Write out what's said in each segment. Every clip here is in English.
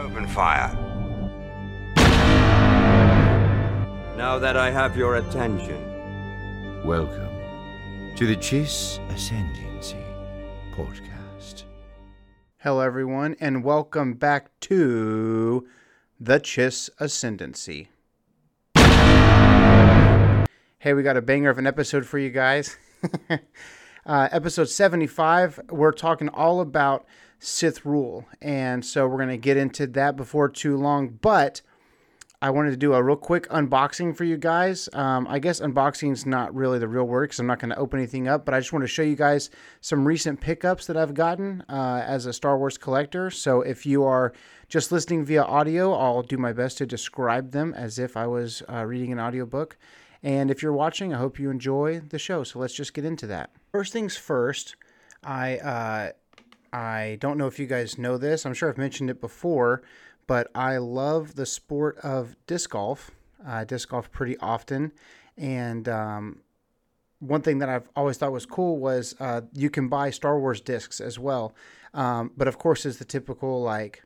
Open fire. Now that I have your attention, Welcome to the Chiss Ascendancy podcast. Hello, everyone, and welcome back to the Chiss Ascendancy. Hey, we got a banger of an episode for you guys. uh, episode 75, we're talking all about Sith rule. And so we're going to get into that before too long. But I wanted to do a real quick unboxing for you guys. Um, I guess unboxing is not really the real word because I'm not going to open anything up, but I just want to show you guys some recent pickups that I've gotten uh, as a Star Wars collector. So if you are just listening via audio, I'll do my best to describe them as if I was uh, reading an audiobook. And if you're watching, I hope you enjoy the show. So let's just get into that. First things first, I uh, I don't know if you guys know this. I'm sure I've mentioned it before, but I love the sport of disc golf. I disc golf pretty often, and um, one thing that I've always thought was cool was uh, you can buy Star Wars discs as well. Um, but of course, is the typical like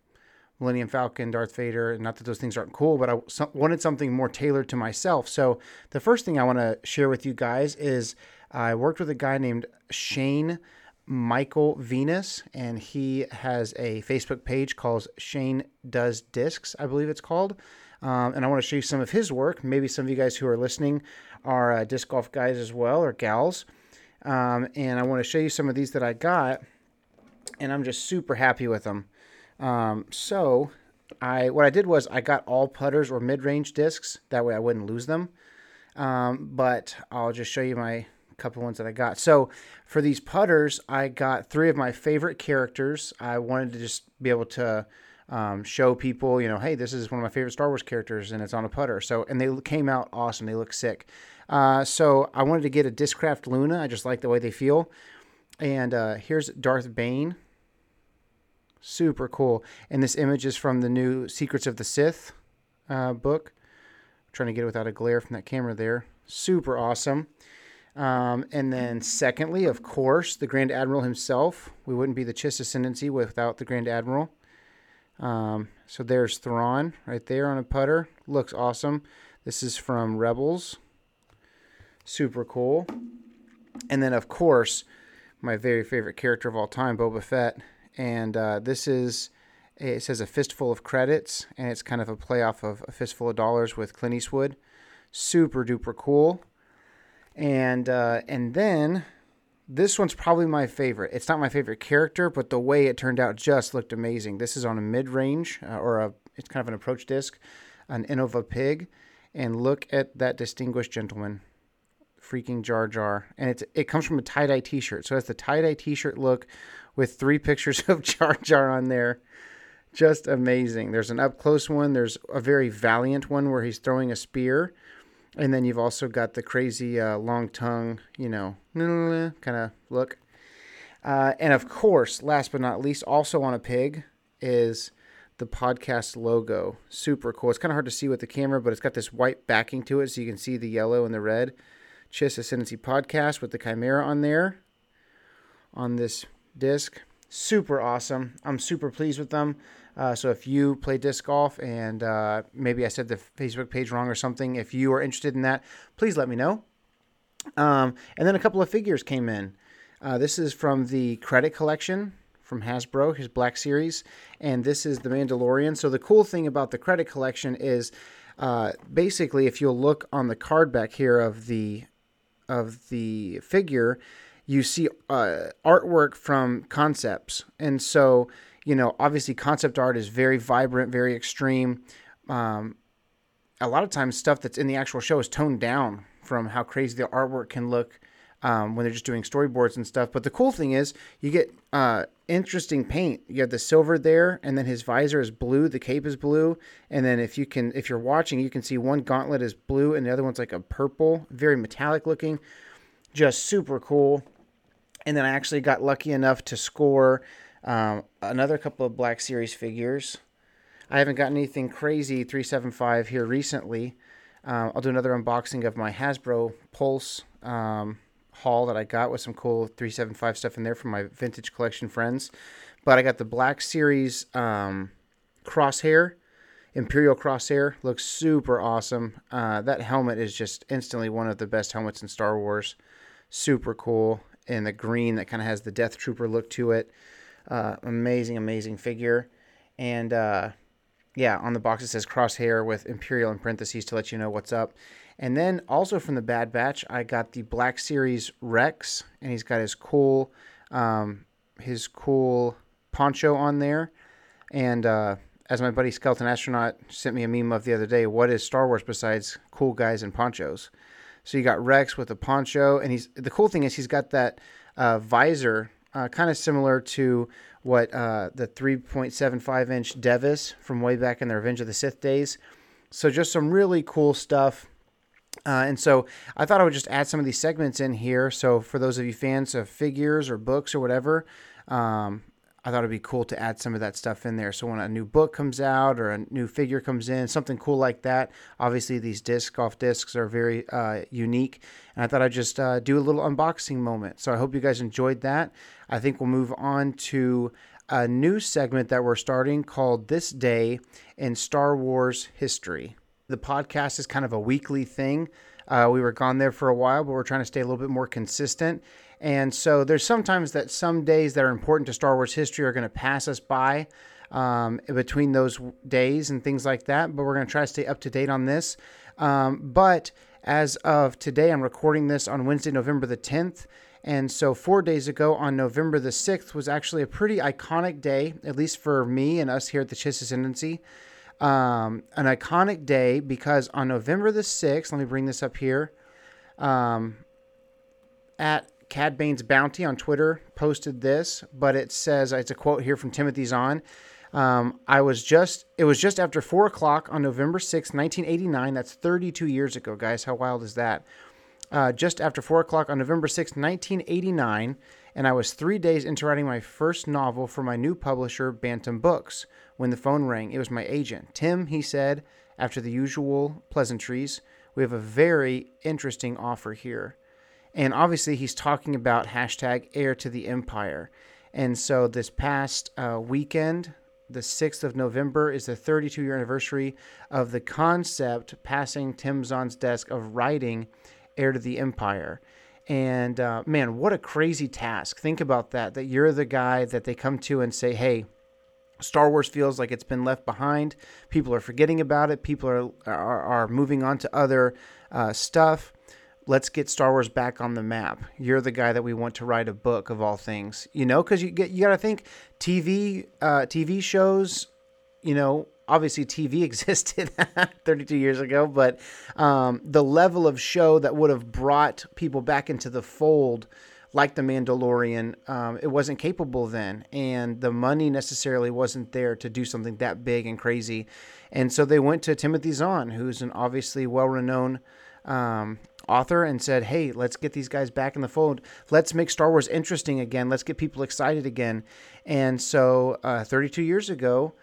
Millennium Falcon, Darth Vader. And not that those things aren't cool, but I so- wanted something more tailored to myself. So the first thing I want to share with you guys is I worked with a guy named Shane Michael Venus, and he has a Facebook page called Shane Does Discs, I believe it's called. Um, and I want to show you some of his work. Maybe some of you guys who are listening are uh, disc golf guys as well or gals. Um, and I want to show you some of these that I got, and I'm just super happy with them. Um, so I what I did was I got all putters or mid-range discs. That way I wouldn't lose them. Um, but I'll just show you my couple ones that I got. So for these putters, I got three of my favorite characters. I wanted to just be able to um, show people, you know, hey, this is one of my favorite Star Wars characters, and it's on a putter. So and they came out awesome. They look sick. Uh, so I wanted to get a Discraft Luna. I just like the way they feel. And uh, here's Darth Bane. Super cool. And this image is from the new Secrets of the Sith uh, book. I'm trying to get it without a glare from that camera there. Super awesome. Um, and then, secondly, of course, the Grand Admiral himself. We wouldn't be the Chiss Ascendancy without the Grand Admiral. Um, so there's Thrawn right there on a putter. Looks awesome. This is from Rebels. Super cool. And then, of course, my very favorite character of all time, Boba Fett. And uh, this is, it says a fistful of credits, and it's kind of a play off of a fistful of dollars with Clint Eastwood. Super duper cool. And uh, and then this one's probably my favorite. It's not my favorite character, but the way it turned out just looked amazing. This is on a mid range uh, or a it's kind of an approach disc, an Innova Pig, and look at that distinguished gentleman, freaking Jar Jar, and it's it comes from a tie dye T-shirt. So it's the tie dye T-shirt look with three pictures of Jar Jar on there. Just amazing. There's an up close one. There's a very valiant one where he's throwing a spear and then you've also got the crazy uh, long tongue, you know, kind of look. Uh, and of course, last but not least, also on a pig is the podcast logo. Super cool. It's kind of hard to see with the camera, but it's got this white backing to it so you can see the yellow and the red. Chiss Ascendancy podcast with the Chimera on there on this disc. Super awesome. I'm super pleased with them. Uh, so if you play disc golf and uh, maybe I said the Facebook page wrong or something, if you are interested in that, please let me know. Um, and then a couple of figures came in. Uh, this is from the credit collection from Hasbro, his Black Series, and this is the Mandalorian. So the cool thing about the credit collection is uh, basically if you'll look on the card back here of the of the figure, you see uh, artwork from concepts, and so you know, obviously concept art is very vibrant, very extreme. Um, a lot of times, stuff that's in the actual show is toned down from how crazy the artwork can look um, when they're just doing storyboards and stuff. But the cool thing is, you get uh, interesting paint. You have the silver there, and then his visor is blue. The cape is blue, and then if you can, if you're watching, you can see one gauntlet is blue, and the other one's like a purple, very metallic looking. Just super cool. And then I actually got lucky enough to score um, another couple of Black Series figures. I haven't gotten anything crazy 375 here recently. Um, I'll do another unboxing of my Hasbro Pulse um, haul that I got with some cool 375 stuff in there from my vintage collection friends. But I got the Black Series um, crosshair, Imperial crosshair. Looks super awesome. Uh, that helmet is just instantly one of the best helmets in Star Wars. Super cool. And the green that kind of has the Death Trooper look to it. Uh, amazing, amazing figure. And uh, yeah, on the box it says crosshair with Imperial in parentheses to let you know what's up. And then also from the Bad Batch, I got the Black Series Rex, and he's got his cool, um, his cool poncho on there. And uh, as my buddy Skeleton Astronaut sent me a meme of the other day, what is Star Wars besides cool guys in ponchos? So you got Rex with a poncho, and he's the cool thing is he's got that uh, visor, uh, kind of similar to what uh, the 3.75 inch Devis from way back in the Revenge of the Sith days. So just some really cool stuff. Uh, and so I thought I would just add some of these segments in here. So for those of you fans of figures or books or whatever, um, I thought it'd be cool to add some of that stuff in there. So when a new book comes out or a new figure comes in, something cool like that. Obviously, these disc golf discs are very uh, unique, and I thought I'd just uh, do a little unboxing moment. So I hope you guys enjoyed that. I think we'll move on to a new segment that we're starting called "This Day in Star Wars History." The podcast is kind of a weekly thing. Uh, we were gone there for a while, but we're trying to stay a little bit more consistent. And so there's sometimes that some days that are important to Star Wars history are going to pass us by um, between those days and things like that. But we're going to try to stay up to date on this. Um, but as of today, I'm recording this on Wednesday, November the 10th. And so, four days ago, on November the 6th, was actually a pretty iconic day, at least for me and us here at the Chiss Ascendancy. Um, an iconic day because on November the 6th, let me bring this up here, um, at Cad Bane's Bounty on Twitter posted this, but it says it's a quote here from Timothy Zahn. Um, I was just it was just after four o'clock on November 6, 1989. That's 32 years ago, guys. How wild is that? Uh, just after four o'clock on November 6, 1989, and I was three days into writing my first novel for my new publisher, Bantam Books, when the phone rang. It was my agent. Tim, he said, after the usual pleasantries, we have a very interesting offer here. And obviously, he's talking about hashtag heir to the empire. And so, this past uh, weekend, the 6th of November, is the 32 year anniversary of the concept passing Tim Zahn's desk of writing heir to the empire. And uh, man, what a crazy task. Think about that, that you're the guy that they come to and say, hey, Star Wars feels like it's been left behind. People are forgetting about it. People are are, are moving on to other uh, stuff let's get Star Wars back on the map. You're the guy that we want to write a book of all things, you know, because you get you got to think TV uh, TV shows, you know. Obviously, TV existed 32 years ago, but um, the level of show that would have brought people back into the fold, like The Mandalorian, um, it wasn't capable then, and the money necessarily wasn't there to do something that big and crazy. And so they went to Timothy Zahn, who's an obviously well-renowned um, author and said, "Hey, let's get these guys back in the fold. Let's make Star Wars interesting again. Let's get people excited again." And so, uh, 32 years ago,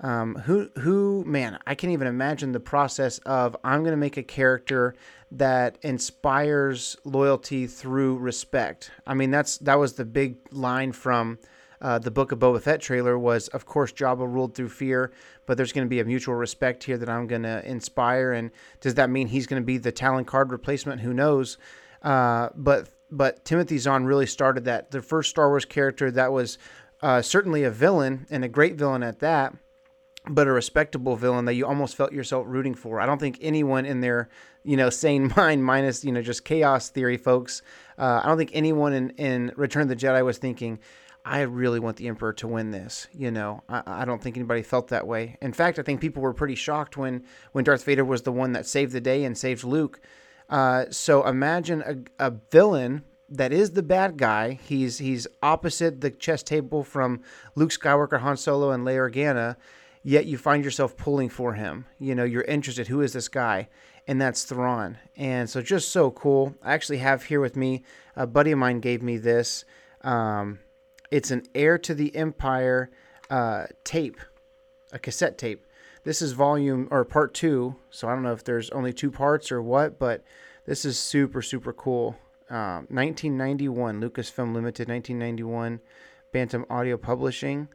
um, who who man, I can't even imagine the process of I'm going to make a character that inspires loyalty through respect. I mean, that's that was the big line from uh, the Book of Boba Fett trailer was, of course, Jabba ruled through fear, but there's going to be a mutual respect here that I'm going to inspire. And does that mean he's going to be the talent card replacement? Who knows? Uh, but but Timothy Zahn really started that. The first Star Wars character that was uh, certainly a villain and a great villain at that, but a respectable villain that you almost felt yourself rooting for. I don't think anyone in their you know sane mind, minus you know just chaos theory folks, uh, I don't think anyone in in Return of the Jedi was thinking I really want the Emperor to win this. You know, I, I, don't think anybody felt that way. In fact, I think people were pretty shocked when when Darth Vader was the one that saved the day and saved Luke. Uh, so imagine a, a villain that is the bad guy. He's he's opposite the chess table from Luke Skywalker, Han Solo, and Leia Organa. Yet you find yourself pulling for him. You know, you're interested. Who is this guy? And that's Thrawn. And so just so cool. I actually have here with me a buddy of mine gave me this. Um, it's an heir to the empire uh, tape, a cassette tape. This is volume or part two, so I don't know if there's only two parts or what, but this is super super cool. Um, 1991 Lucasfilm Limited, 1991 Bantam Audio Publishing.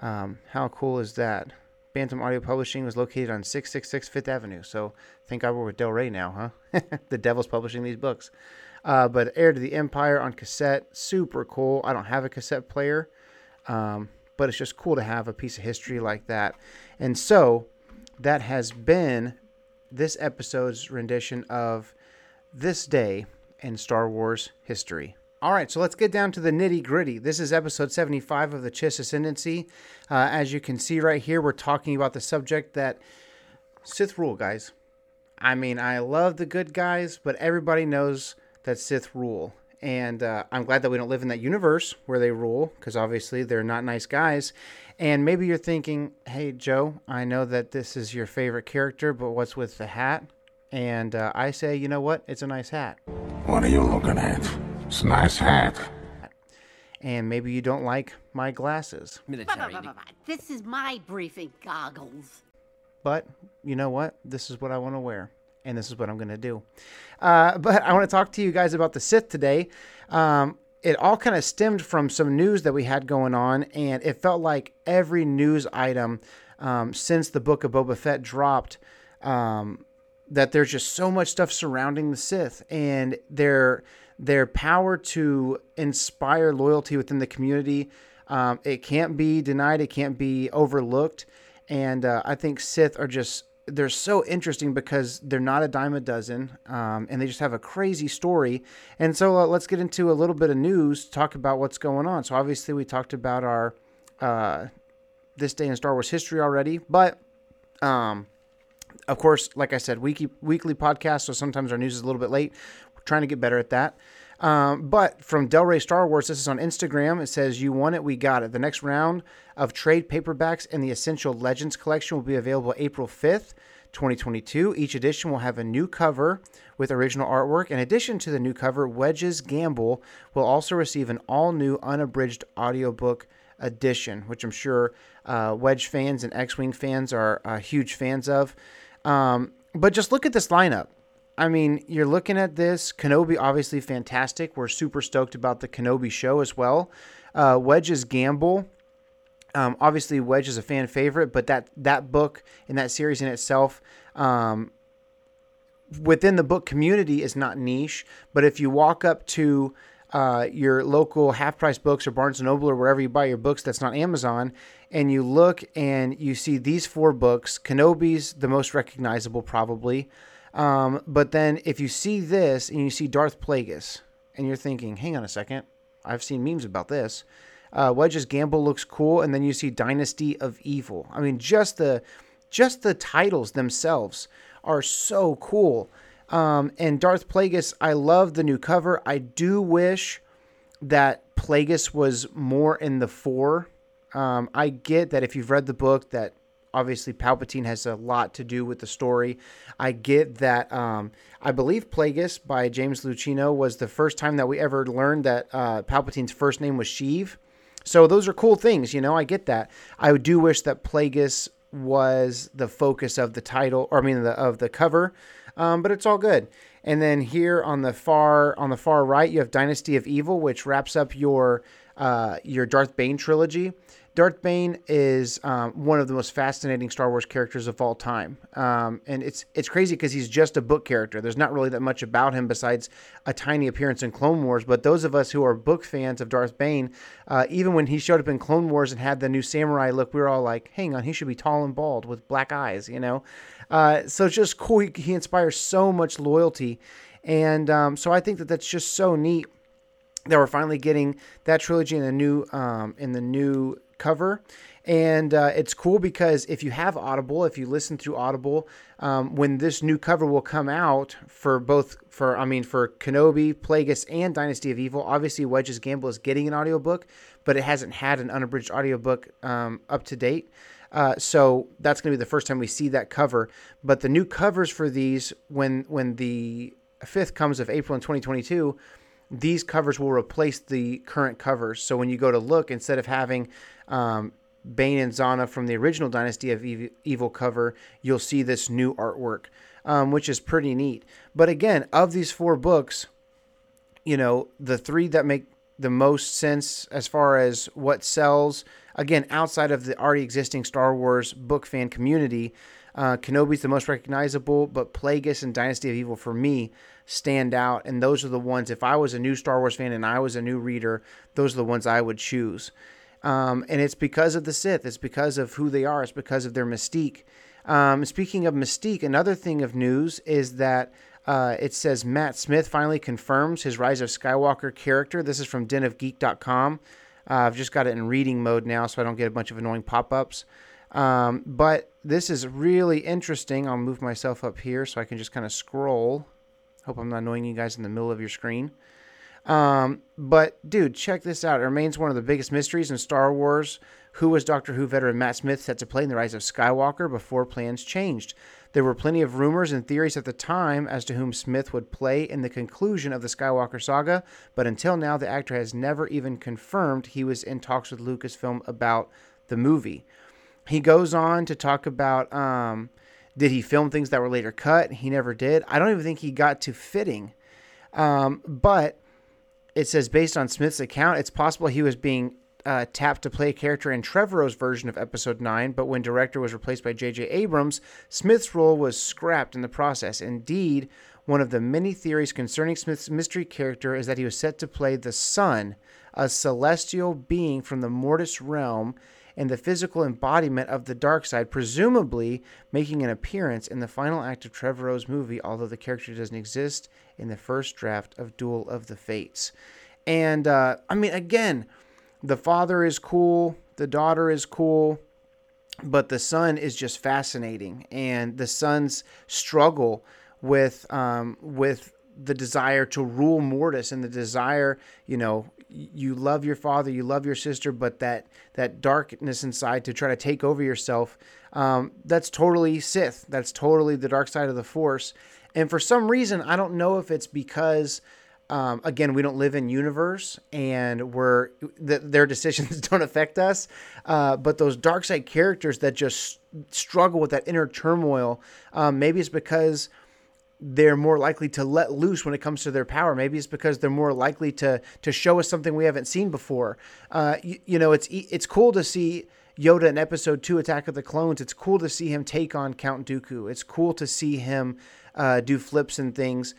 Um, how cool is that? Bantam Audio Publishing was located on 666 Fifth Avenue. So thank God we're with Del Rey now, huh? the devil's publishing these books. Uh, but Heir to the Empire on cassette, super cool. I don't have a cassette player, um, but it's just cool to have a piece of history like that. And so that has been this episode's rendition of This Day in Star Wars History. All right, so let's get down to the nitty gritty. This is episode 75 of the Chiss Ascendancy. Uh, as you can see right here, we're talking about the subject that Sith rule, guys. I mean, I love the good guys, but everybody knows that Sith rule. And uh, I'm glad that we don't live in that universe where they rule, because obviously they're not nice guys. And maybe you're thinking, hey, Joe, I know that this is your favorite character, but what's with the hat? And uh, I say, you know what? It's a nice hat. What are you looking at? It's a nice hat. And maybe you don't like my glasses. Military. This is my briefing goggles. But you know what? This is what I want to wear. And this is what I'm going to do. Uh, but I want to talk to you guys about the Sith today. Um, it all kind of stemmed from some news that we had going on, and it felt like every news item um, since the book of Boba Fett dropped, um, that there's just so much stuff surrounding the Sith and their their power to inspire loyalty within the community. Um, it can't be denied. It can't be overlooked. And uh, I think Sith are just they're so interesting because they're not a dime a dozen, um, and they just have a crazy story. And so uh, let's get into a little bit of news, to talk about what's going on. So obviously we talked about our uh, this day in Star Wars history already, but um, of course, like I said, weekly weekly podcast, so sometimes our news is a little bit late. We're trying to get better at that. Um, but from Del Rey Star Wars, this is on Instagram. It says, You won it, we got it. The next round of trade paperbacks in the Essential Legends collection will be available April 5th, 2022. Each edition will have a new cover with original artwork. In addition to the new cover, Wedge's Gamble will also receive an all new unabridged audiobook edition, which I'm sure uh, Wedge fans and X Wing fans are uh, huge fans of. Um, but just look at this lineup. I mean, you're looking at this. Kenobi, obviously fantastic. We're super stoked about the Kenobi show as well. Uh, Wedge's Gamble. Um, obviously, Wedge is a fan favorite, but that that book and that series in itself, um, within the book community, is not niche. But if you walk up to uh, your local half price books or Barnes and Noble or wherever you buy your books that's not Amazon, and you look and you see these four books, Kenobi's the most recognizable probably. Um, but then if you see this and you see Darth Plagueis, and you're thinking, hang on a second, I've seen memes about this. Uh, Wedge's Gamble looks cool, and then you see Dynasty of Evil. I mean, just the just the titles themselves are so cool. Um, and Darth Plagueis, I love the new cover. I do wish that Plagueis was more in the fore. Um, I get that if you've read the book, that obviously Palpatine has a lot to do with the story. I get that. Um, I believe Plagueis by James Luceno was the first time that we ever learned that uh, Palpatine's first name was Sheev. So those are cool things, you know. I get that. I do wish that Plagueis was the focus of the title, or I mean, the, of the cover. Um, but it's all good. And then here on the far on the far right, you have Dynasty of Evil, which wraps up your uh, your Darth Bane trilogy. Darth Bane is um, one of the most fascinating Star Wars characters of all time, um, and it's it's crazy because he's just a book character. There's not really that much about him besides a tiny appearance in Clone Wars. But those of us who are book fans of Darth Bane, uh, even when he showed up in Clone Wars and had the new samurai look, we were all like, "Hang on, he should be tall and bald with black eyes," you know. Uh, so it's just cool. He, he, inspires so much loyalty, and um, so I think that that's just so neat that we're finally getting that trilogy in the new um, in the new cover. And uh, it's cool because if you have Audible, if you listen through Audible, um, when this new cover will come out for both, for I mean, for Kenobi, Plagueis, and Dynasty of Evil, obviously Wedge's Gamble is getting an audiobook, but it hasn't had an unabridged audiobook um, up to date. Uh, so that's going to be the first time we see that cover. But the new covers for these, when when the fifth comes of April in 2022, these covers will replace the current covers. So when you go to look, instead of having um, Bane and Zannah from the original Dynasty of Evil cover, you'll see this new artwork, um, which is pretty neat. But again, of these four books, you know, the three that make the most sense as far as what sells again, outside of the already existing Star Wars book fan community, uh, Kenobi's the most recognizable, but Plagueis and Dynasty of Evil for me stand out. And those are the ones, if I was a new Star Wars fan and I was a new reader, those are the ones I would choose. Um, and it's because of the Sith, it's because of who they are, it's because of their mystique. Um, speaking of mystique, another thing of news is that uh, it says Matt Smith finally confirms his Rise of Skywalker character. This is from denofgeek.com. Uh, I've just got it in reading mode now, so I don't get a bunch of annoying pop ups. Um, but this is really interesting. I'll move myself up here so I can just kind of scroll. Hope I'm not annoying you guys in the middle of your screen. Um, but dude, check this out. It remains one of the biggest mysteries in Star Wars. Who was Doctor Who veteran Matt Smith set to play in The Rise of Skywalker before plans changed? There were plenty of rumors and theories at the time as to whom Smith would play in the conclusion of the Skywalker saga, but until now, the actor has never even confirmed he was in talks with Lucasfilm about the movie. He goes on to talk about um, did he film things that were later cut? He never did. I don't even think he got to fitting. Um, but it says based on Smith's account, it's possible he was being uh, tapped to play a character in Trevorrow's version of Episode 9, but when director was replaced by J.J. Abrams, Smith's role was scrapped in the process. Indeed, one of the many theories concerning Smith's mystery character is that he was set to play the Son, a celestial being from the Mortis realm and the physical embodiment of the dark side, presumably making an appearance in the final act of Trevorrow's movie, although the character doesn't exist in the first draft of Duel of the Fates. And uh, I mean, again, the father is cool, the daughter is cool, but the son is just fascinating, and the son's struggle with um, with the desire to rule Mortis and the desire, you know, you love your father, you love your sister, but that that darkness inside to try to take over yourself, um, that's totally Sith. That's totally the dark side of the Force. And for some reason, I don't know if it's because um, again, we don't live in universe, and we're th- their decisions don't affect us. Uh, but those dark side characters that just struggle with that inner turmoil, um, maybe it's because they're more likely to let loose when it comes to their power. Maybe it's because they're more likely to to show us something we haven't seen before. Uh, you, you know, it's it's cool to see. Yoda in Episode Two, Attack of the Clones. It's cool to see him take on Count Dooku. It's cool to see him uh, do flips and things.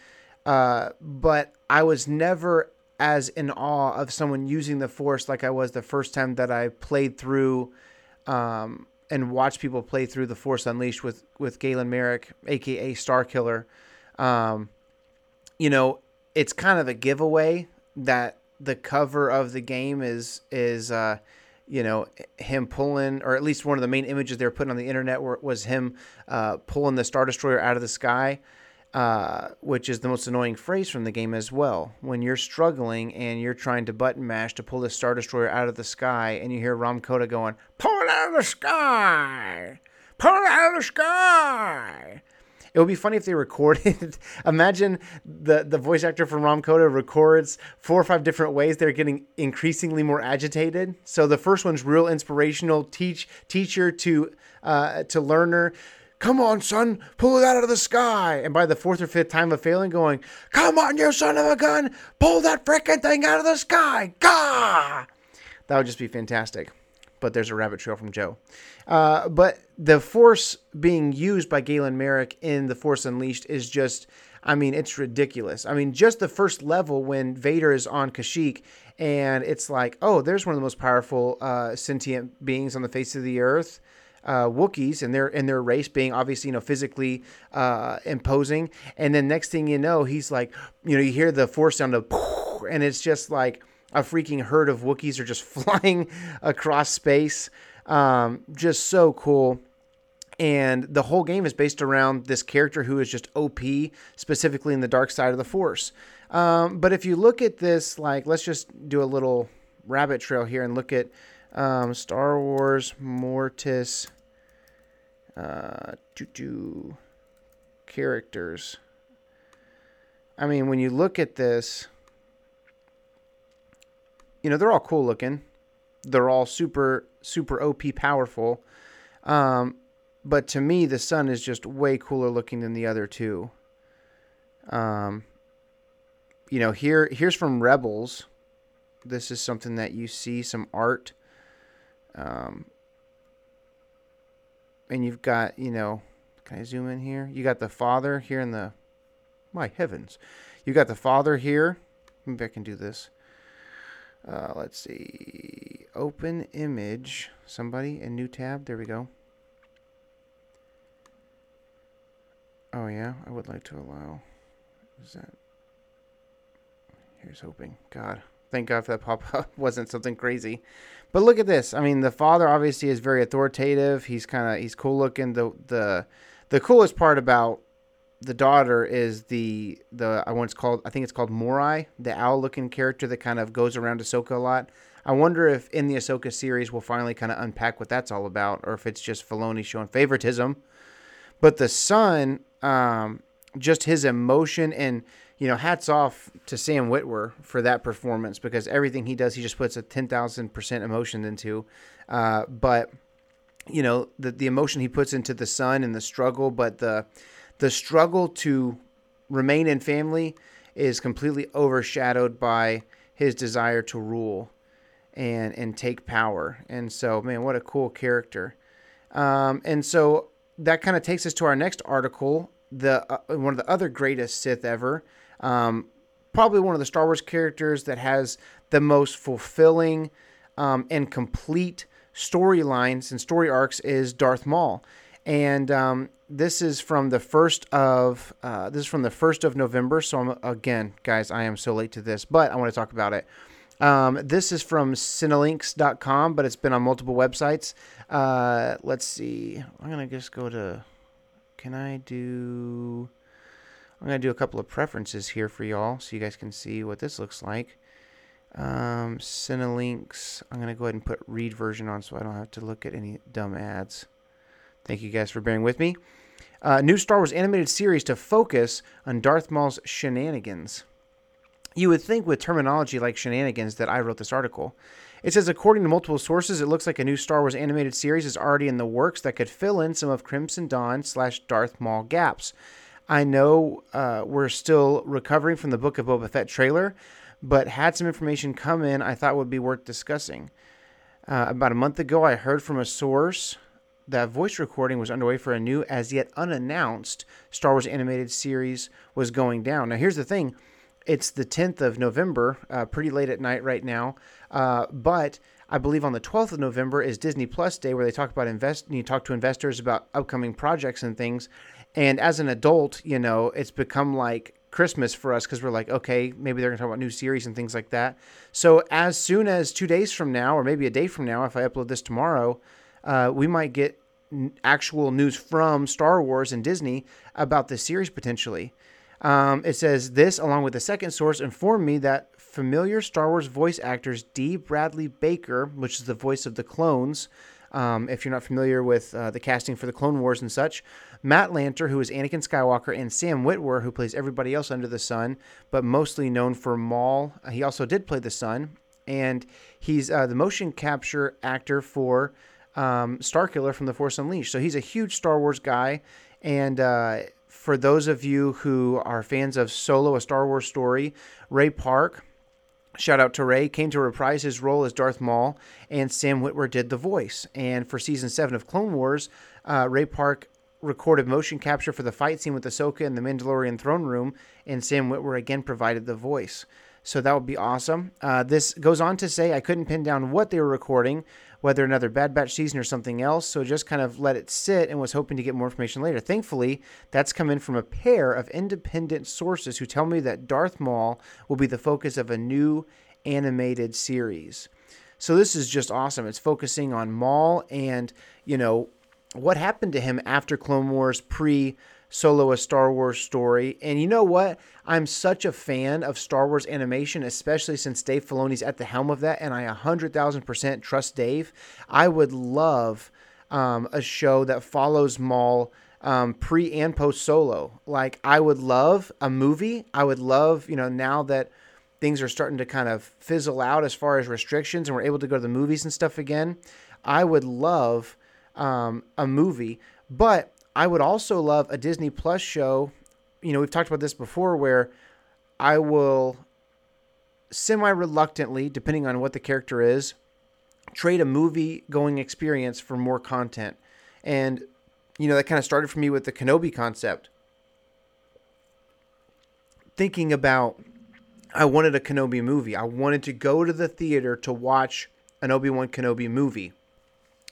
Uh, but I was never as in awe of someone using the Force like I was the first time that I played through um, and watched people play through the Force Unleashed with with Galen Marek, aka Starkiller. Um, you know, it's kind of a giveaway that the cover of the game is is uh, you know him pulling, or at least one of the main images they were putting on the internet was him uh, pulling the Star Destroyer out of the sky uh, which is the most annoying phrase from the game as well. When you're struggling and you're trying to button mash to pull the Star Destroyer out of the sky, and you hear Rahm Kota going, Pull it out of the sky! Pull it out of the sky! It would be funny if they recorded. Imagine the, the voice actor from Rahm Kota records four or five different ways they're getting increasingly more agitated. So the first one's real inspirational, teach teacher to uh, to learner come on, son, pull it out of the sky. And by the fourth or fifth time of failing, going, come on, you son of a gun, pull that freaking thing out of the sky. Gah! That would just be fantastic. But there's a rabbit trail from Joe. Uh, but the force being used by Galen Marek in The Force Unleashed is just, I mean, it's ridiculous. I mean, just the first level when Vader is on Kashyyyk and it's like, oh, there's one of the most powerful uh, sentient beings on the face of the earth uh, Wookiees and their and their race being obviously you know physically uh, imposing, and then next thing you know, he's like, you know, you hear the force sound of, and it's just like a freaking herd of Wookiees are just flying across space. Um, just so cool. And the whole game is based around this character who is just OP, specifically in the dark side of the Force. Um, but if you look at this, like, let's just do a little rabbit trail here and look at um, Star Wars Mortis uh, characters. I mean, when you look at this, you know, they're all cool looking. They're all super, super OP powerful. Um, but to me, the son is just way cooler looking than the other two. Um, you know, here here's from Rebels. This is something that you see some art Um, and you've got, you know, can I zoom in here? You got the father here in the, my heavens, you got the father here. Maybe I can do this. Uh, let's see. Open image. Somebody in new tab. There we go. Oh yeah, I would like to allow. Is that? Here's hoping. God, thank God for that pop up. Wasn't something crazy. But look at this. I mean, the father obviously is very authoritative. He's kind of he's cool looking. The the the coolest part about the daughter is the the I once called I think it's called Morai, the owl looking character that kind of goes around Ahsoka a lot. I wonder if in the Ahsoka series we'll finally kind of unpack what that's all about, or if it's just Filoni showing favoritism. But the son, um, just his emotion and you know, hats off to Sam Witwer for that performance because everything he does, he just puts a ten thousand percent emotion into. Uh, but you know, the the emotion he puts into the son and the struggle, but the the struggle to remain in family is completely overshadowed by his desire to rule and and take power. And so, man, what a cool character. Um, and so that kind of takes us to our next article, the uh, one of the other greatest Sith ever. Um, probably one of the Star Wars characters that has the most fulfilling um, and complete storylines and story arcs is Darth Maul. And um, this is from the first of uh, this is from the first of November. So I'm, again, guys, I am so late to this, but I want to talk about it. Um, this is from Cinelinx.com, but it's been on multiple websites. Uh, let's see. I'm gonna just go to. Can I do? I'm gonna do a couple of preferences here for y'all, so you guys can see what this looks like. Um, Cinelinx. I'm gonna go ahead and put read version on, so I don't have to look at any dumb ads. Thank you guys for bearing with me. Uh, new Star Wars animated series to focus on Darth Maul's shenanigans. You would think with terminology like shenanigans that I wrote this article. It says, according to multiple sources, it looks like a new Star Wars animated series is already in the works that could fill in some of Crimson Dawn slash Darth Maul gaps. I know uh, we're still recovering from the Book of Boba Fett trailer, but had some information come in I thought would be worth discussing. Uh, about a month ago, I heard from a source that voice recording was underway for a new, as yet unannounced, Star Wars animated series was going down. Now, here's the thing it's the 10th of November, uh, pretty late at night right now. Uh, but I believe on the 12th of November is Disney Plus Day, where they talk about invest. You talk to investors about upcoming projects and things. And as an adult, you know, it's become like Christmas for us because we're like, okay, maybe they're going to talk about new series and things like that. So as soon as two days from now, or maybe a day from now, if I upload this tomorrow, uh, we might get actual news from Star Wars and Disney about this series potentially. Um, it says this, along with the second source, informed me that familiar Star Wars voice actors D. Bradley Baker, which is the voice of the clones, um, if you're not familiar with uh, the casting for the Clone Wars and such, Matt Lanter, who is Anakin Skywalker, and Sam Witwer, who plays everybody else under the sun, but mostly known for Maul. He also did play the son, and he's uh, the motion capture actor for um, Starkiller from The Force Unleashed. So he's a huge Star Wars guy, and uh, for those of you who are fans of Solo, a Star Wars story, Ray Park shout out to Ray, came to reprise his role as Darth Maul, and Sam Witwer did the voice. And for season seven of Clone Wars, uh, Ray Park recorded motion capture for the fight scene with Ahsoka in the Mandalorian throne room, and Sam Witwer again provided the voice. So that would be awesome. Uh, this goes on to say I couldn't pin down what they were recording, whether another Bad Batch season or something else. So just kind of let it sit and was hoping to get more information later. Thankfully, that's come in from a pair of independent sources who tell me that Darth Maul will be the focus of a new animated series. So this is just awesome. It's focusing on Maul and, you know, what happened to him after Clone Wars pre Solo a Star Wars story. And you know what? I'm such a fan of Star Wars animation, especially since Dave Filoni's at the helm of that, and I 100,000% trust Dave. I would love um, a show that follows Maul um, pre and post Solo. Like, I would love a movie. I would love, you know, now that things are starting to kind of fizzle out as far as restrictions and we're able to go to the movies and stuff again, I would love um, a movie. But I would also love a Disney Plus show. You know, we've talked about this before where I will semi reluctantly, depending on what the character is, trade a movie going experience for more content. And, you know, that kind of started for me with the Kenobi concept. Thinking about, I wanted a Kenobi movie. I wanted to go to the theater to watch an Obi Wan Kenobi movie.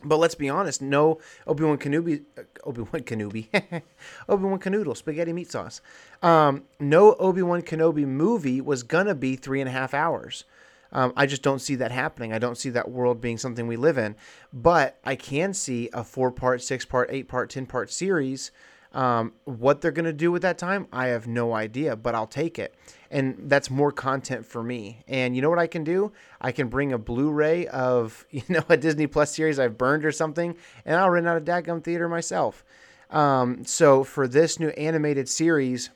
But let's be honest, no Obi Wan Kenobi, Obi Wan Kenobi, Obi Wan Canoodle, spaghetti meat sauce. Um, no Obi Wan Kenobi movie was gonna be three and a half hours. Um, I just don't see that happening. I don't see that world being something we live in. But I can see a four part, six part, eight part, 10 part series. Um, what they're to do with that time, I have no idea, but I'll take it. And that's more content for me. And you know what I can do? I can bring a Blu ray of, you know, a Disney Plus series I've burned or something, and I'll rent out a Dadgum theater myself. Um, so for this new animated series,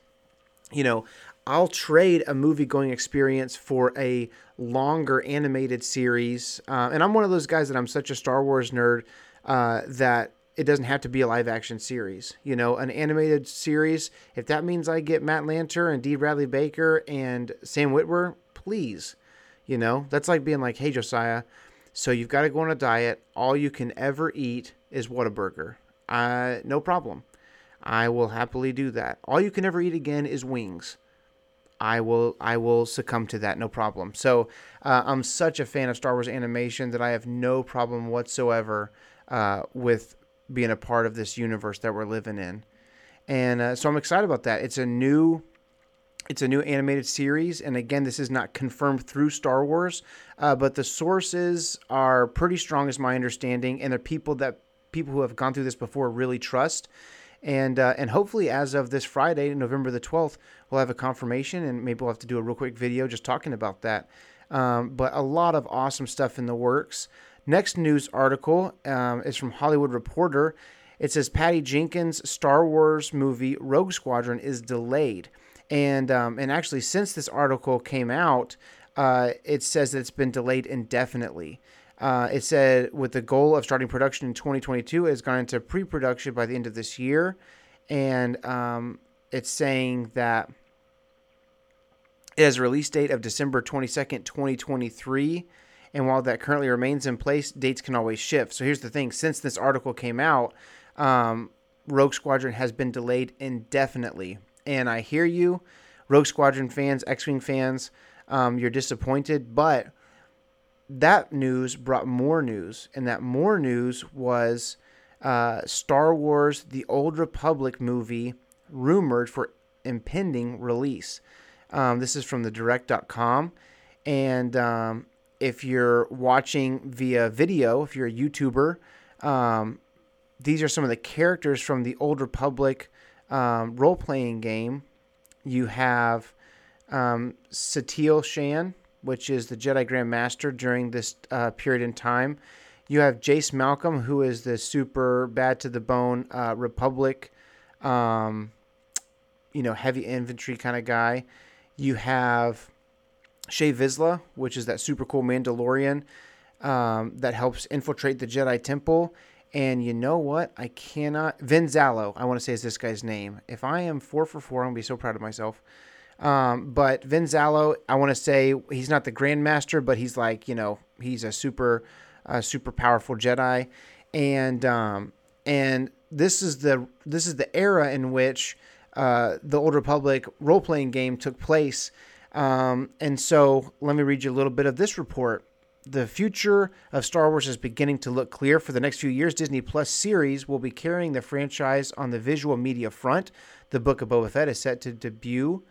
you know, I'll trade a movie going experience for a longer animated series. Uh, and I'm one of those guys that I'm such a Star Wars nerd uh, that it doesn't have to be a live action series. You know, an animated series, if that means I get Matt Lanter and Dee Bradley Baker and Sam Witwer, please. You know, that's like being like, hey, Josiah, so you've got to go on a diet. All you can ever eat is Whataburger. Uh, no problem. I will happily do that. All you can ever eat again is wings. I will I will succumb to that, no problem. So uh, I'm such a fan of Star Wars animation that I have no problem whatsoever uh, with being a part of this universe that we're living in, and uh, so I'm excited about that. It's a new it's a new animated series, and again, this is not confirmed through Star Wars, uh, but the sources are pretty strong, is my understanding, and they're people that people who have gone through this before really trust and uh, and hopefully as of this Friday, November the twelfth, we'll have a confirmation, and maybe we'll have to do a real quick video just talking about that. Um, but a lot of awesome stuff in the works. Next news article um, is from Hollywood Reporter. It says Patty Jenkins' Star Wars movie Rogue Squadron is delayed, and um, and actually since this article came out, uh, it says that it's been delayed indefinitely. Uh, it said with the goal of starting production in 2022, it has gone into pre-production by the end of this year, and um, it's saying that it has a release date of December 22nd, 2023. And while that currently remains in place, dates can always shift. So here's the thing: since this article came out, um, Rogue Squadron has been delayed indefinitely. And I hear you, Rogue Squadron fans, X-wing fans, um, you're disappointed, but that news brought more news, and that more news was uh, Star Wars: The Old Republic movie rumored for impending release. Um, this is from the direct.com. And um, if you're watching via video, if you're a YouTuber, um, these are some of the characters from the Old Republic um, role playing game. You have um, Satele Shan, which is the Jedi Grand Master during this uh, period in time. You have Jace Malcom, who is the super bad to the bone uh, Republic, um, you know, heavy infantry kind of guy. You have Shae Vizla, which is that super cool Mandalorian um, that helps infiltrate the Jedi Temple. And you know what? I cannot. Ven Zallow, I want to say is this guy's name. If I am four for four, I'm to be so proud of myself. Um, but Ven Zallow, I want to say he's not the Grandmaster, but he's like you know he's a super, uh, super powerful Jedi, and um, and this is the this is the era in which uh, the Old Republic role playing game took place. Um, and so let me read you a little bit of this report. The future of Star Wars is beginning to look clear. For the next few years, Disney Plus series will be carrying the franchise on the visual media front. The Book of Boba Fett is set to debut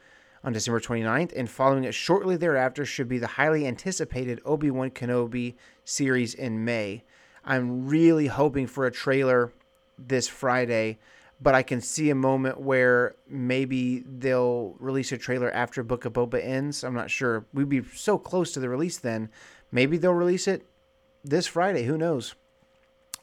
on December 29th, and following it shortly thereafter should be the highly anticipated Obi Wan Kenobi series in May. I'm really hoping for a trailer this Friday, but I can see a moment where maybe they'll release a trailer after Book of Boba ends. I'm not sure. We'd be so close to the release then. Maybe they'll release it this Friday. Who knows?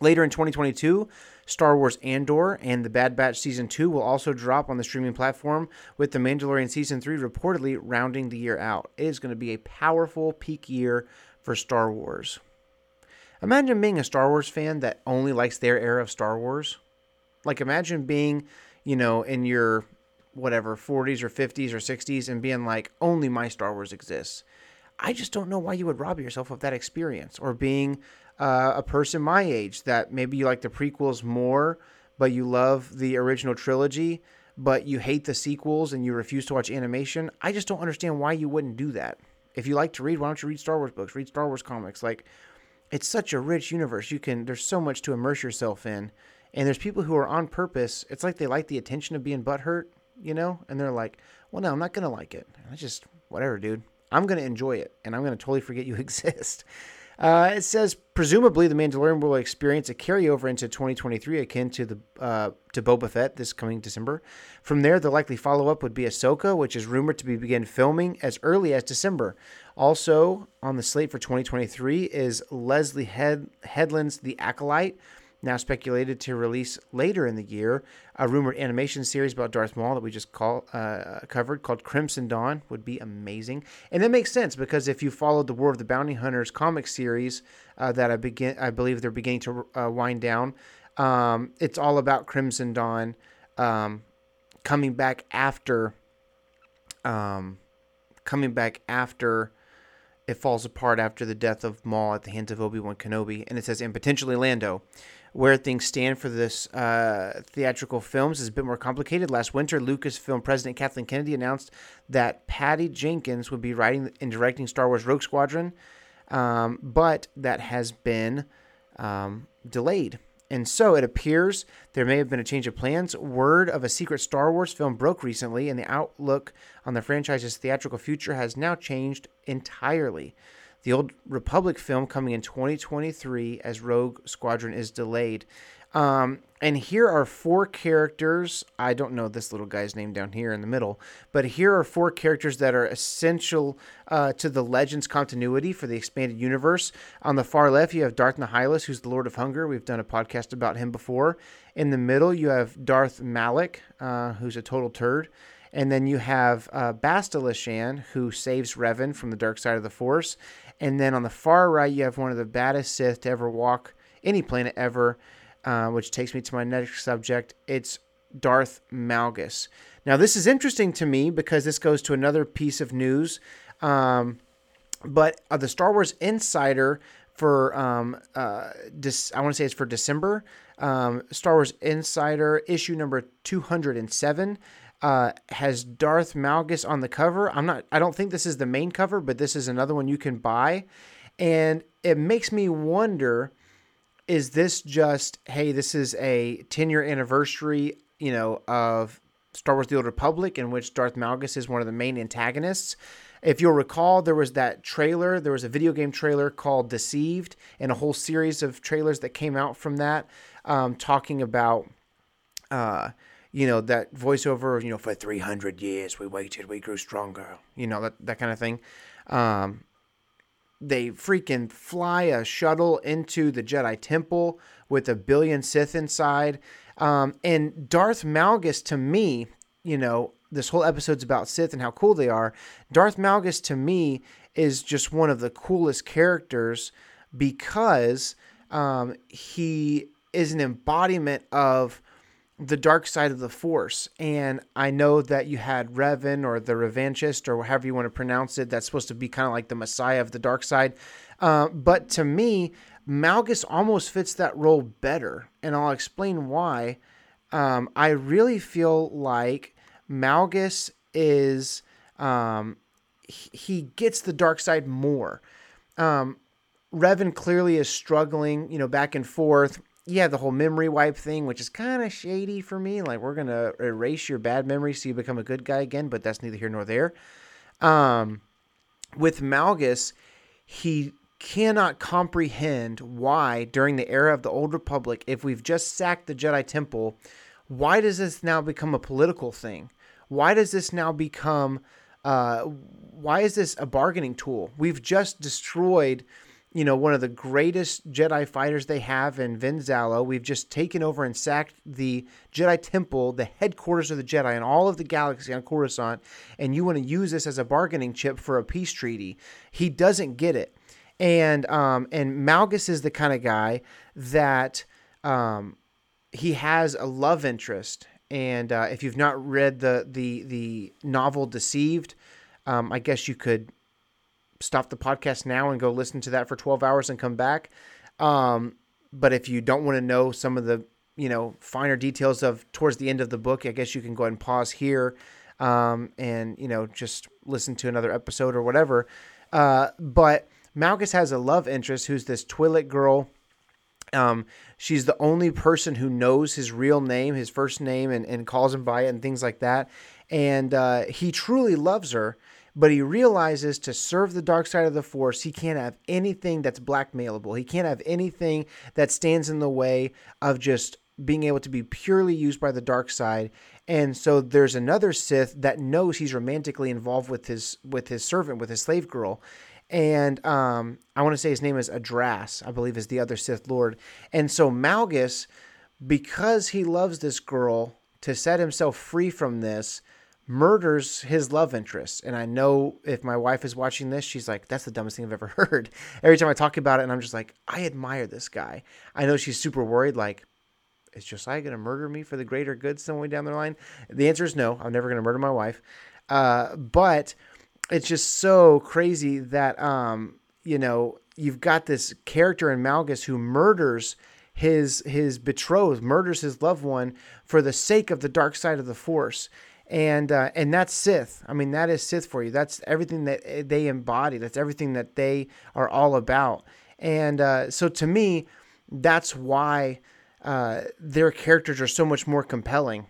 Later in 2022, Star Wars Andor and The Bad Batch Season 2 will also drop on the streaming platform, with The Mandalorian Season 3 reportedly rounding the year out. It is going to be a powerful peak year for Star Wars. Imagine being a Star Wars fan that only likes their era of Star Wars. Like, imagine being, you know, in your whatever 40s or 50s or 60s and being like, only my Star Wars exists. I just don't know why you would rob yourself of that experience or being uh, a person my age that maybe you like the prequels more, but you love the original trilogy, but you hate the sequels and you refuse to watch animation. I just don't understand why you wouldn't do that. If you like to read, why don't you read Star Wars books? Read Star Wars comics. Like, it's such a rich universe. You can there's so much to immerse yourself in, and there's people who are on purpose. It's like they like the attention of being butthurt, you know, and they're like, well, no, I'm not gonna like it. I just whatever, dude. I'm gonna enjoy it, and I'm gonna totally forget you exist. Uh, it says presumably the Mandalorian will experience a carryover into 2023 akin to the uh, to Boba Fett this coming December. From there, the likely follow up would be Ahsoka, which is rumored to be begin filming as early as December. Also on the slate for 2023 is Leslye Head- Headland's The Acolyte, now speculated to release later in the year. A rumored animation series about Darth Maul that we just call uh, covered called Crimson Dawn would be amazing, and that makes sense because if you followed the War of the Bounty Hunters comic series uh, that I begin, I believe they're beginning to uh, wind down. Um, it's all about Crimson Dawn um, coming back after, um, coming back after it falls apart after the death of Maul at the hands of Obi Wan Kenobi, and it says and potentially Lando. Where things stand for this uh, theatrical films is a bit more complicated. Last winter, Lucasfilm president Kathleen Kennedy announced that Patty Jenkins would be writing and directing Star Wars Rogue Squadron, um, but that has been um, delayed. And so it appears there may have been a change of plans. Word of a secret Star Wars film broke recently, and the outlook on the franchise's theatrical future has now changed entirely. The Old Republic film coming in 2023 as Rogue Squadron is delayed. Um, and here are four characters. I don't know this little guy's name down here in the middle, but here are four characters that are essential uh, to the Legends continuity for the expanded universe. On the far left, you have Darth Nihilus, who's the Lord of Hunger. We've done a podcast about him before. In the middle, you have Darth Malak, uh, who's a total turd. And then you have uh, Bastila Shan, who saves Revan from the dark side of the Force. And then on the far right, you have one of the baddest Sith to ever walk any planet ever, uh, which takes me to my next subject. It's Darth Malgus. Now, this is interesting to me because this goes to another piece of news. Um, but uh, the Star Wars Insider for um, uh, dis- I want to say it's for December. Um, Star Wars Insider issue number two hundred and seven uh, has Darth Malgus on the cover. I'm not. I don't think this is the main cover, but this is another one you can buy, and it makes me wonder: Is this just hey, this is a 10 year anniversary, you know, of Star Wars: The Old Republic, in which Darth Malgus is one of the main antagonists? If you'll recall, there was that trailer. There was a video game trailer called Deceived, and a whole series of trailers that came out from that, um, talking about. Uh, you know that voiceover you know for 300 years we waited we grew stronger you know that, that kind of thing. Um, they freaking fly a shuttle into the jedi temple with a billion sith inside. Um, and darth malgus to me you know this whole episode's about sith and how cool they are. Darth malgus to me is just one of the coolest characters because um, he is an embodiment of the dark side of the force. And I know that you had Revan or the Revanchist or however you want to pronounce it. That's supposed to be kind of like the Messiah of the dark side. Uh, but to me, Malgus almost fits that role better. And I'll explain why. Um, I really feel like Malgus is, um, he, gets the dark side more. Um, Revan clearly is struggling, you know, back and forth you have the whole memory wipe thing, which is kind of shady for me. Like we're gonna erase your bad memories so you become a good guy again, but that's neither here nor there. Um, with Malgus, he cannot comprehend why during the era of the Old Republic, if we've just sacked the Jedi Temple, why does this now become a political thing? Why does this now become? Uh, why is this a bargaining tool? We've just destroyed you know, one of the greatest Jedi fighters they have in Ven Zallow. We've just taken over and sacked the Jedi Temple, the headquarters of the Jedi and all of the galaxy on Coruscant, and you want to use this as a bargaining chip for a peace treaty. He doesn't get it. And um, and Malgus is the kind of guy that um, he has a love interest. And uh, if you've not read the the the novel Deceived, um, I guess you could stop the podcast now and go listen to that for 12 hours and come back. Um, but if you don't want to know some of the you know finer details of towards the end of the book, I guess you can go ahead and pause here, um, and you know just listen to another episode or whatever. Uh, but Malgus has a love interest who's this Twi'lek girl. Um, she's the only person who knows his real name, his first name, and, and calls him by it and things like that. And uh, he truly loves her, but he realizes to serve the dark side of the Force, he can't have anything that's blackmailable. He can't have anything that stands in the way of just being able to be purely used by the dark side. And so there's another Sith that knows he's romantically involved with his with his servant, with his slave girl, and um, I want to say his name is Adraas, I believe is the other Sith Lord. And so Malgus, because he loves this girl, to set himself free from this, murders his love interest. And I know if my wife is watching this, she's like, that's the dumbest thing I've ever heard. Every time I talk about it, and I'm just like, I admire this guy. I know she's super worried, like, is Josiah going to murder me for the greater good some way down the line? The answer is no. I'm never going to murder my wife. Uh, but it's just so crazy that um, you know you've got this character in Malgus who murders his his betrothed, murders his loved one for the sake of the dark side of the Force, and uh, and that's Sith. I mean, that is Sith for you. That's everything that they embody. That's everything that they are all about. And uh, so to me, that's why uh, their characters are so much more compelling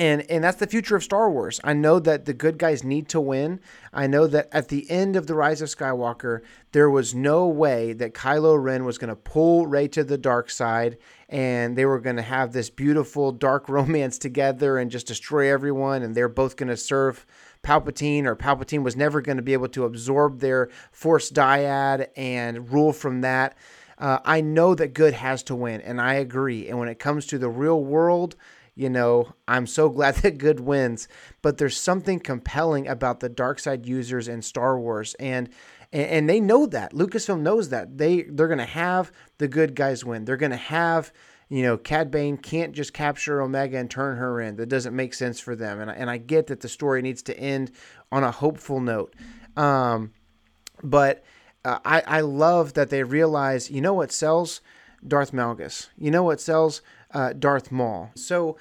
and and that's the future of Star Wars. I know that the good guys need to win. I know that at the end of the Rise of Skywalker, there was no way that Kylo Ren was going to pull Rey to the dark side, and they were going to have this beautiful dark romance together and just destroy everyone, and they're both going to serve. Palpatine or Palpatine was never going to be able to absorb their Force dyad and rule from that. Uh, I know that good has to win, and I agree. And when it comes to the real world, you know, I'm so glad that good wins, but there's something compelling about the dark side users in Star Wars and and they know that. Lucasfilm knows that. They they're going to have the good guys win. They're going to have you know, Cad Bane can't just capture Omega and turn her in. That doesn't make sense for them. And, and I get that the story needs to end on a hopeful note. Um, but uh, I, I love that they realize, you know what sells? Darth Malgus. You know what sells? Uh, Darth Maul. So,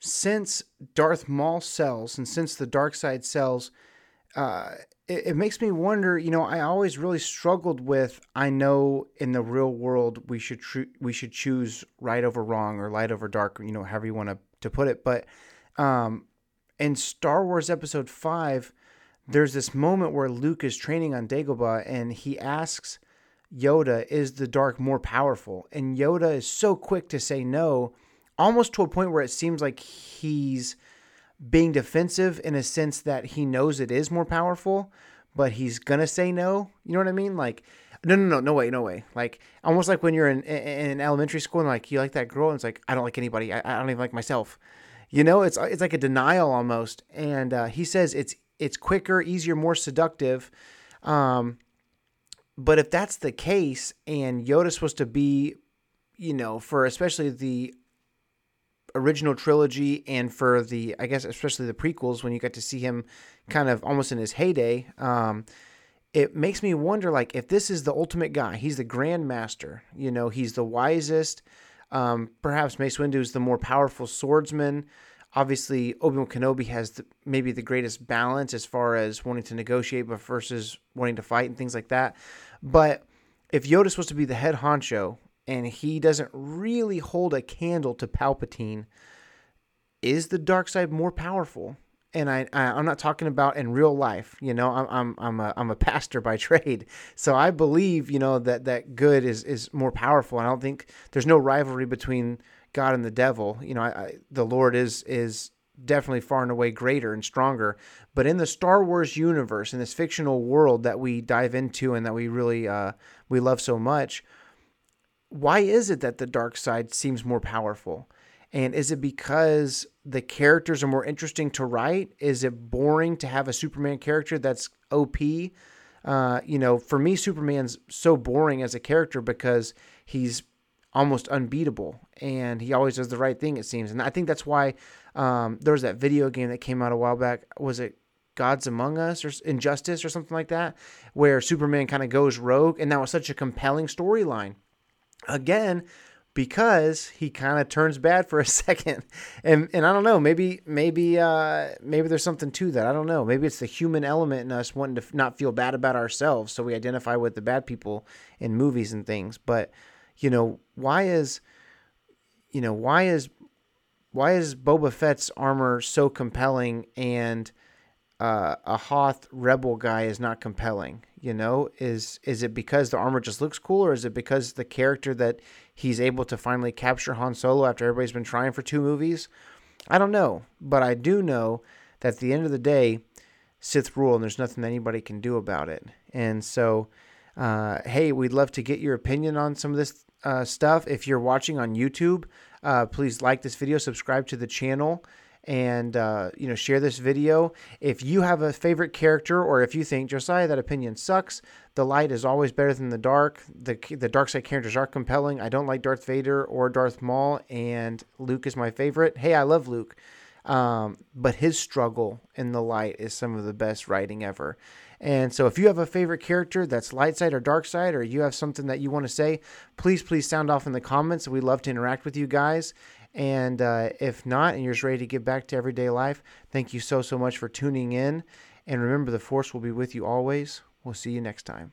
since Darth Maul sells and since the dark side sells, uh, it, it, makes me wonder. You know, I always really struggled with. I know in the real world we should tr- we should choose right over wrong or light over dark. You know, however you want to to put it. But um, in Star Wars Episode Five, there's this moment where Luke is training on Dagobah and he asks Yoda, is the dark more powerful? And Yoda is so quick to say no, almost to a point where it seems like he's being defensive in a sense that he knows it is more powerful, but he's gonna say no. You know what I mean? Like, no, no, no, no way, no way. Like almost like when you're in in elementary school and like you like that girl, and it's like I don't like anybody. I, I don't even like myself. You know, it's it's like a denial almost. And uh, he says it's it's quicker, easier, more seductive. Um, but if that's the case, and Yoda's supposed to be, you know, for especially the original trilogy and for the, I guess, especially the prequels, when you get to see him kind of almost in his heyday, um, it makes me wonder, like, if this is the ultimate guy, he's the Grand Master, you know, he's the wisest. Um, perhaps Mace Windu is the more powerful swordsman. Obviously, Obi Wan Kenobi has the, maybe the greatest balance as far as wanting to negotiate, but versus wanting to fight and things like that. But if Yoda's supposed to be the head honcho and he doesn't really hold a candle to Palpatine, is the dark side more powerful? And I, I am not talking about in real life. You know, I'm I'm I'm a I'm a pastor by trade, so I believe you know that that good is is more powerful. And I don't think there's no rivalry between God and the devil. You know, I, I, the Lord is is definitely far and away greater and stronger. But in the Star Wars universe, in this fictional world that we dive into and that we really uh, we love so much, why is it that the dark side seems more powerful? And is it because the characters are more interesting to write? Is it boring to have a Superman character that's OP? Uh, you know, for me, Superman's so boring as a character because he's almost unbeatable and he always does the right thing, it seems. And I think that's why um, there was that video game that came out a while back. Was it Gods Among Us or Injustice or something like that, where Superman kind of goes rogue, and that was such a compelling storyline. again because he kind of turns bad for a second and and I don't know maybe maybe uh maybe there's something to that I don't know maybe it's the human element in us wanting to not feel bad about ourselves so we identify with the bad people in movies and things but you know why is you know why is why is Boba Fett's armor so compelling and uh, a Hoth rebel guy is not compelling? You know, is is it because the armor just looks cool, or is it because the character that he's able to finally capture Han Solo after everybody's been trying for two movies? I don't know, but I do know that at the end of the day, Sith rule, and there's nothing that anybody can do about it. And so, uh, hey, we'd love to get your opinion on some of this uh, stuff. If you're watching on YouTube, uh, please like this video, subscribe to the channel, and uh, you know share this video. If you have a favorite character, or if you think Josiah that opinion sucks, the light is always better than the dark. The the dark side characters are compelling. I don't like Darth Vader or Darth Maul, and Luke is my favorite. Hey, I love Luke. Um, but his struggle in the light is some of the best writing ever. And so, if you have a favorite character that's light side or dark side, or you have something that you want to say, please, please sound off in the comments. We'd love to interact with you guys. And uh, if not, and you're just ready to get back to everyday life, thank you so, so much for tuning in. And remember, the Force will be with you always. We'll see you next time.